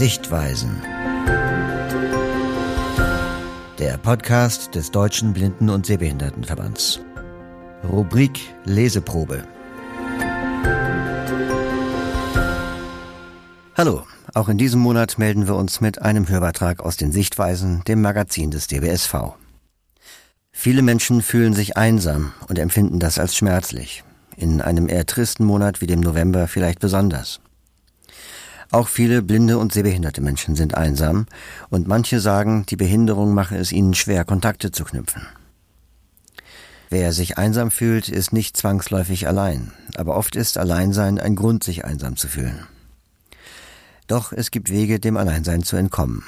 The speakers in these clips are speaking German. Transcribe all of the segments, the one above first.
Sichtweisen. Der Podcast des Deutschen Blinden- und Sehbehindertenverbands. Rubrik Leseprobe. Hallo, auch in diesem Monat melden wir uns mit einem Hörbeitrag aus den Sichtweisen, dem Magazin des DBSV. Viele Menschen fühlen sich einsam und empfinden das als schmerzlich. In einem eher tristen Monat wie dem November vielleicht besonders. Auch viele blinde und sehbehinderte Menschen sind einsam und manche sagen, die Behinderung mache es ihnen schwer, Kontakte zu knüpfen. Wer sich einsam fühlt, ist nicht zwangsläufig allein, aber oft ist Alleinsein ein Grund, sich einsam zu fühlen. Doch es gibt Wege, dem Alleinsein zu entkommen.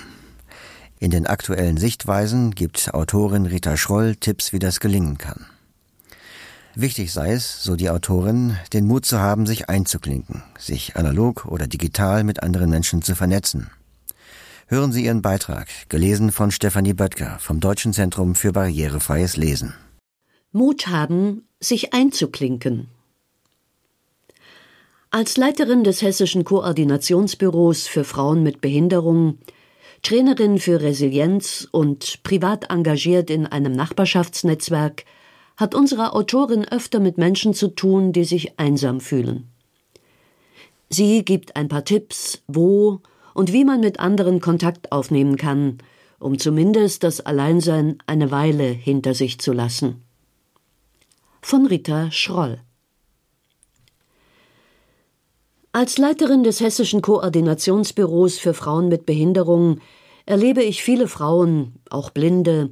In den aktuellen Sichtweisen gibt Autorin Rita Schroll Tipps, wie das gelingen kann. Wichtig sei es, so die Autorin, den Mut zu haben, sich einzuklinken, sich analog oder digital mit anderen Menschen zu vernetzen. Hören Sie Ihren Beitrag, gelesen von Stefanie Böttger vom Deutschen Zentrum für barrierefreies Lesen. Mut haben, sich einzuklinken. Als Leiterin des Hessischen Koordinationsbüros für Frauen mit Behinderung, Trainerin für Resilienz und privat engagiert in einem Nachbarschaftsnetzwerk hat unsere Autorin öfter mit Menschen zu tun, die sich einsam fühlen. Sie gibt ein paar Tipps, wo und wie man mit anderen Kontakt aufnehmen kann, um zumindest das Alleinsein eine Weile hinter sich zu lassen. Von Rita Schroll Als Leiterin des Hessischen Koordinationsbüros für Frauen mit Behinderung erlebe ich viele Frauen, auch Blinde,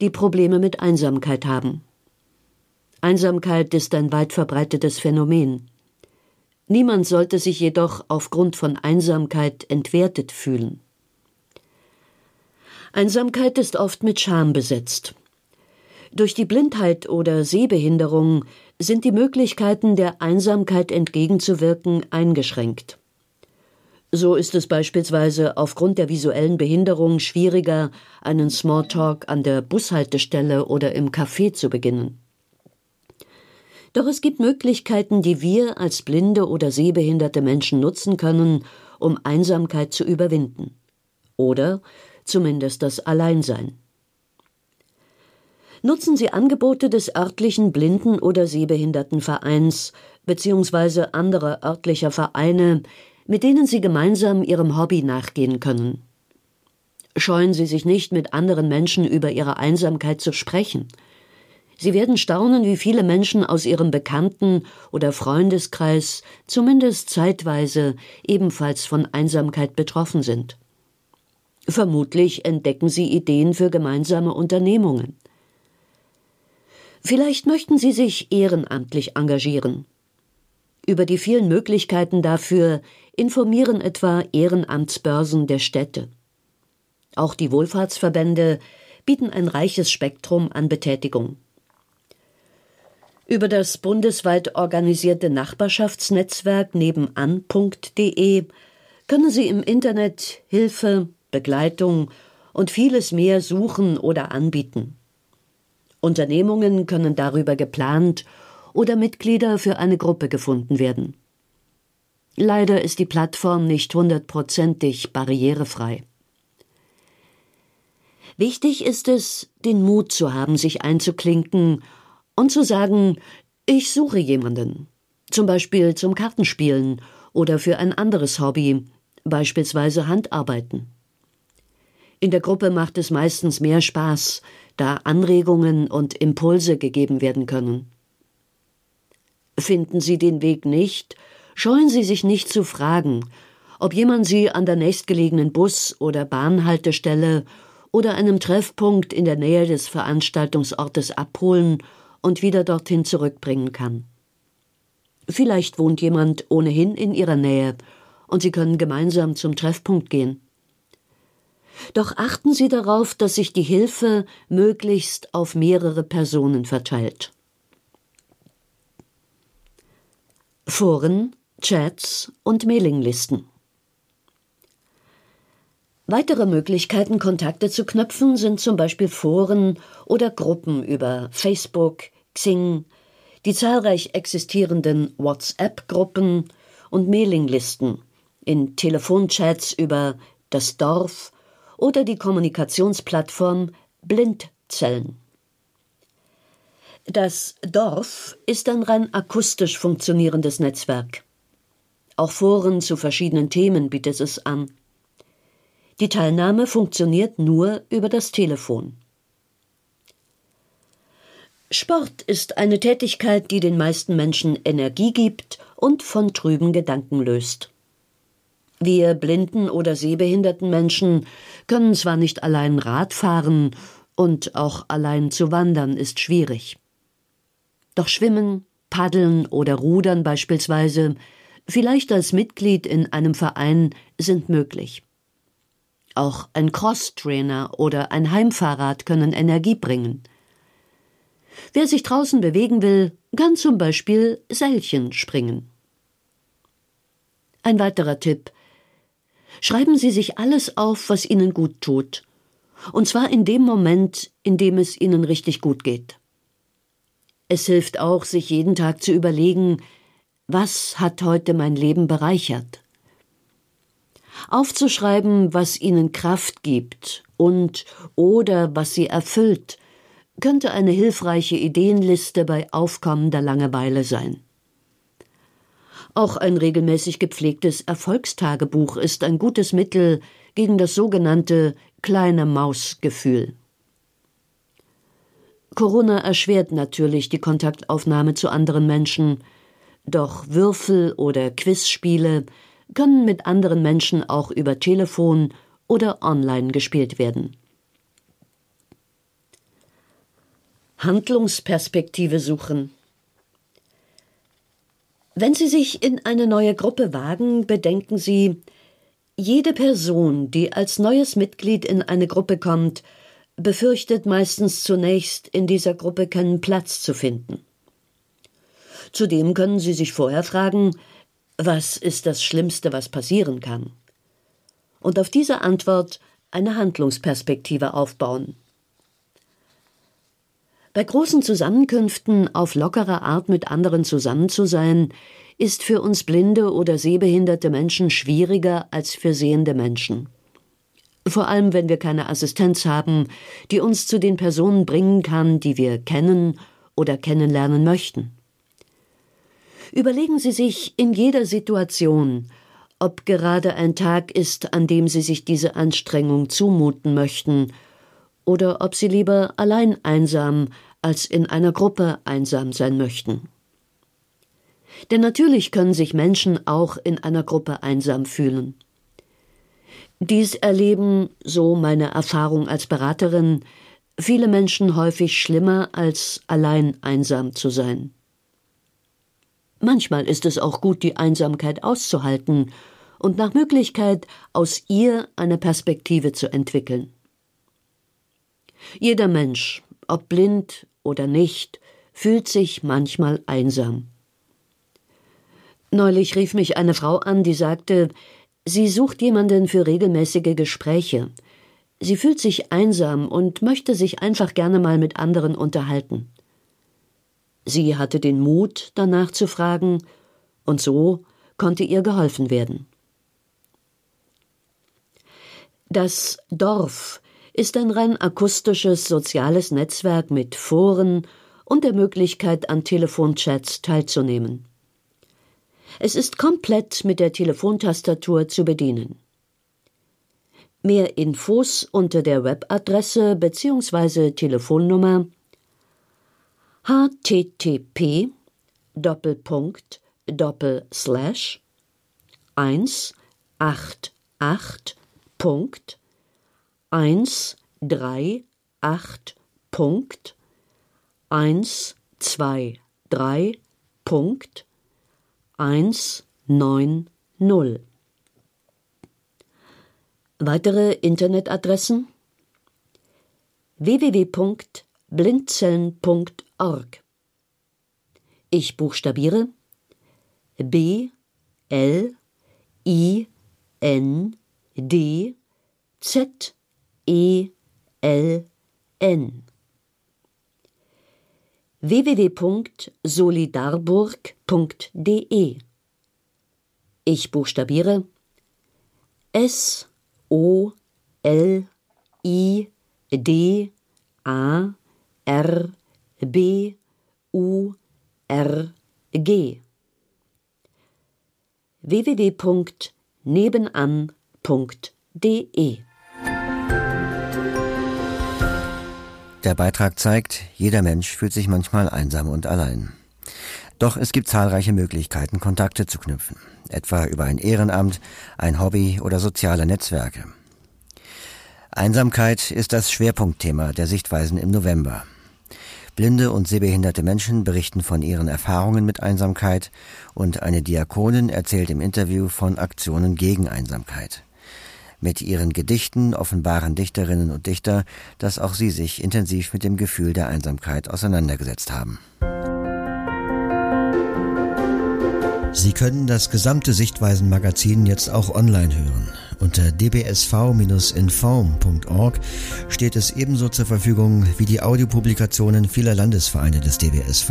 die Probleme mit Einsamkeit haben. Einsamkeit ist ein weit verbreitetes Phänomen. Niemand sollte sich jedoch aufgrund von Einsamkeit entwertet fühlen. Einsamkeit ist oft mit Scham besetzt. Durch die Blindheit oder Sehbehinderung sind die Möglichkeiten der Einsamkeit entgegenzuwirken eingeschränkt. So ist es beispielsweise aufgrund der visuellen Behinderung schwieriger, einen Smalltalk an der Bushaltestelle oder im Café zu beginnen. Doch es gibt Möglichkeiten, die wir als blinde oder sehbehinderte Menschen nutzen können, um Einsamkeit zu überwinden. Oder zumindest das Alleinsein. Nutzen Sie Angebote des örtlichen Blinden- oder Sehbehindertenvereins bzw. anderer örtlicher Vereine, mit denen Sie gemeinsam Ihrem Hobby nachgehen können. Scheuen Sie sich nicht, mit anderen Menschen über Ihre Einsamkeit zu sprechen – Sie werden staunen, wie viele Menschen aus ihrem Bekannten- oder Freundeskreis zumindest zeitweise ebenfalls von Einsamkeit betroffen sind. Vermutlich entdecken Sie Ideen für gemeinsame Unternehmungen. Vielleicht möchten Sie sich ehrenamtlich engagieren. Über die vielen Möglichkeiten dafür informieren etwa Ehrenamtsbörsen der Städte. Auch die Wohlfahrtsverbände bieten ein reiches Spektrum an Betätigung. Über das bundesweit organisierte Nachbarschaftsnetzwerk nebenan.de können Sie im Internet Hilfe, Begleitung und vieles mehr suchen oder anbieten. Unternehmungen können darüber geplant oder Mitglieder für eine Gruppe gefunden werden. Leider ist die Plattform nicht hundertprozentig barrierefrei. Wichtig ist es, den Mut zu haben, sich einzuklinken und zu sagen, ich suche jemanden, zum Beispiel zum Kartenspielen oder für ein anderes Hobby, beispielsweise Handarbeiten. In der Gruppe macht es meistens mehr Spaß, da Anregungen und Impulse gegeben werden können. Finden Sie den Weg nicht, scheuen Sie sich nicht zu fragen, ob jemand Sie an der nächstgelegenen Bus- oder Bahnhaltestelle oder einem Treffpunkt in der Nähe des Veranstaltungsortes abholen und wieder dorthin zurückbringen kann. Vielleicht wohnt jemand ohnehin in ihrer Nähe und Sie können gemeinsam zum Treffpunkt gehen. Doch achten Sie darauf, dass sich die Hilfe möglichst auf mehrere Personen verteilt. Foren, Chats und Mailinglisten. Weitere Möglichkeiten, Kontakte zu knüpfen, sind zum Beispiel Foren oder Gruppen über Facebook, Xing, die zahlreich existierenden WhatsApp-Gruppen und Mailinglisten, in Telefonchats über das Dorf oder die Kommunikationsplattform Blindzellen. Das Dorf ist ein rein akustisch funktionierendes Netzwerk. Auch Foren zu verschiedenen Themen bietet es an. Die Teilnahme funktioniert nur über das Telefon. Sport ist eine Tätigkeit, die den meisten Menschen Energie gibt und von trüben Gedanken löst. Wir blinden oder sehbehinderten Menschen können zwar nicht allein Rad fahren und auch allein zu wandern ist schwierig. Doch Schwimmen, Paddeln oder Rudern beispielsweise, vielleicht als Mitglied in einem Verein, sind möglich. Auch ein Crosstrainer oder ein Heimfahrrad können Energie bringen. Wer sich draußen bewegen will, kann zum Beispiel Seilchen springen. Ein weiterer Tipp. Schreiben Sie sich alles auf, was Ihnen gut tut. Und zwar in dem Moment, in dem es Ihnen richtig gut geht. Es hilft auch, sich jeden Tag zu überlegen, was hat heute mein Leben bereichert? Aufzuschreiben, was ihnen Kraft gibt und oder was sie erfüllt, könnte eine hilfreiche Ideenliste bei aufkommender Langeweile sein. Auch ein regelmäßig gepflegtes Erfolgstagebuch ist ein gutes Mittel gegen das sogenannte kleine Mausgefühl. Corona erschwert natürlich die Kontaktaufnahme zu anderen Menschen, doch Würfel oder Quizspiele können mit anderen Menschen auch über Telefon oder online gespielt werden. Handlungsperspektive suchen. Wenn Sie sich in eine neue Gruppe wagen, bedenken Sie, jede Person, die als neues Mitglied in eine Gruppe kommt, befürchtet meistens zunächst, in dieser Gruppe keinen Platz zu finden. Zudem können Sie sich vorher fragen, was ist das Schlimmste, was passieren kann? Und auf diese Antwort eine Handlungsperspektive aufbauen. Bei großen Zusammenkünften auf lockere Art mit anderen zusammen zu sein, ist für uns blinde oder sehbehinderte Menschen schwieriger als für sehende Menschen vor allem wenn wir keine Assistenz haben, die uns zu den Personen bringen kann, die wir kennen oder kennenlernen möchten. Überlegen Sie sich in jeder Situation, ob gerade ein Tag ist, an dem Sie sich diese Anstrengung zumuten möchten, oder ob Sie lieber allein einsam als in einer Gruppe einsam sein möchten. Denn natürlich können sich Menschen auch in einer Gruppe einsam fühlen. Dies erleben, so meine Erfahrung als Beraterin, viele Menschen häufig schlimmer, als allein einsam zu sein. Manchmal ist es auch gut, die Einsamkeit auszuhalten und nach Möglichkeit aus ihr eine Perspektive zu entwickeln. Jeder Mensch, ob blind oder nicht, fühlt sich manchmal einsam. Neulich rief mich eine Frau an, die sagte, Sie sucht jemanden für regelmäßige Gespräche. Sie fühlt sich einsam und möchte sich einfach gerne mal mit anderen unterhalten. Sie hatte den Mut, danach zu fragen, und so konnte ihr geholfen werden. Das Dorf ist ein rein akustisches soziales Netzwerk mit Foren und der Möglichkeit, an Telefonchats teilzunehmen. Es ist komplett mit der Telefontastatur zu bedienen. Mehr Infos unter der Webadresse bzw. Telefonnummer http Doppelpunkt Doppelslash 188 Punkt 138 Punkt 123 Punkt eins neun null. Weitere Internetadressen www.blindzellen.org Ich buchstabiere B L I N D Z E L N. www.solidarburg.de Ich buchstabiere S O L I D A R B U R G www.nebenan.de Der Beitrag zeigt, jeder Mensch fühlt sich manchmal einsam und allein. Doch es gibt zahlreiche Möglichkeiten, Kontakte zu knüpfen, etwa über ein Ehrenamt, ein Hobby oder soziale Netzwerke. Einsamkeit ist das Schwerpunktthema der Sichtweisen im November. Blinde und sehbehinderte Menschen berichten von ihren Erfahrungen mit Einsamkeit und eine Diakonin erzählt im Interview von Aktionen gegen Einsamkeit. Mit ihren Gedichten offenbaren Dichterinnen und Dichter, dass auch sie sich intensiv mit dem Gefühl der Einsamkeit auseinandergesetzt haben. Sie können das gesamte Sichtweisen-Magazin jetzt auch online hören. Unter dbsv-inform.org steht es ebenso zur Verfügung wie die Audiopublikationen vieler Landesvereine des DBSV.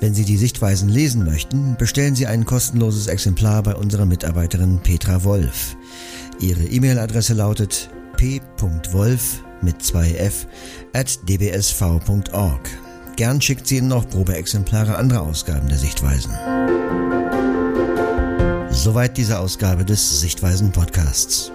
Wenn Sie die Sichtweisen lesen möchten, bestellen Sie ein kostenloses Exemplar bei unserer Mitarbeiterin Petra Wolf. Ihre E-Mail-Adresse lautet p.wolf mit 2f at dbsv.org. Gern schickt sie Ihnen noch Probeexemplare anderer Ausgaben der Sichtweisen. Soweit diese Ausgabe des Sichtweisen Podcasts.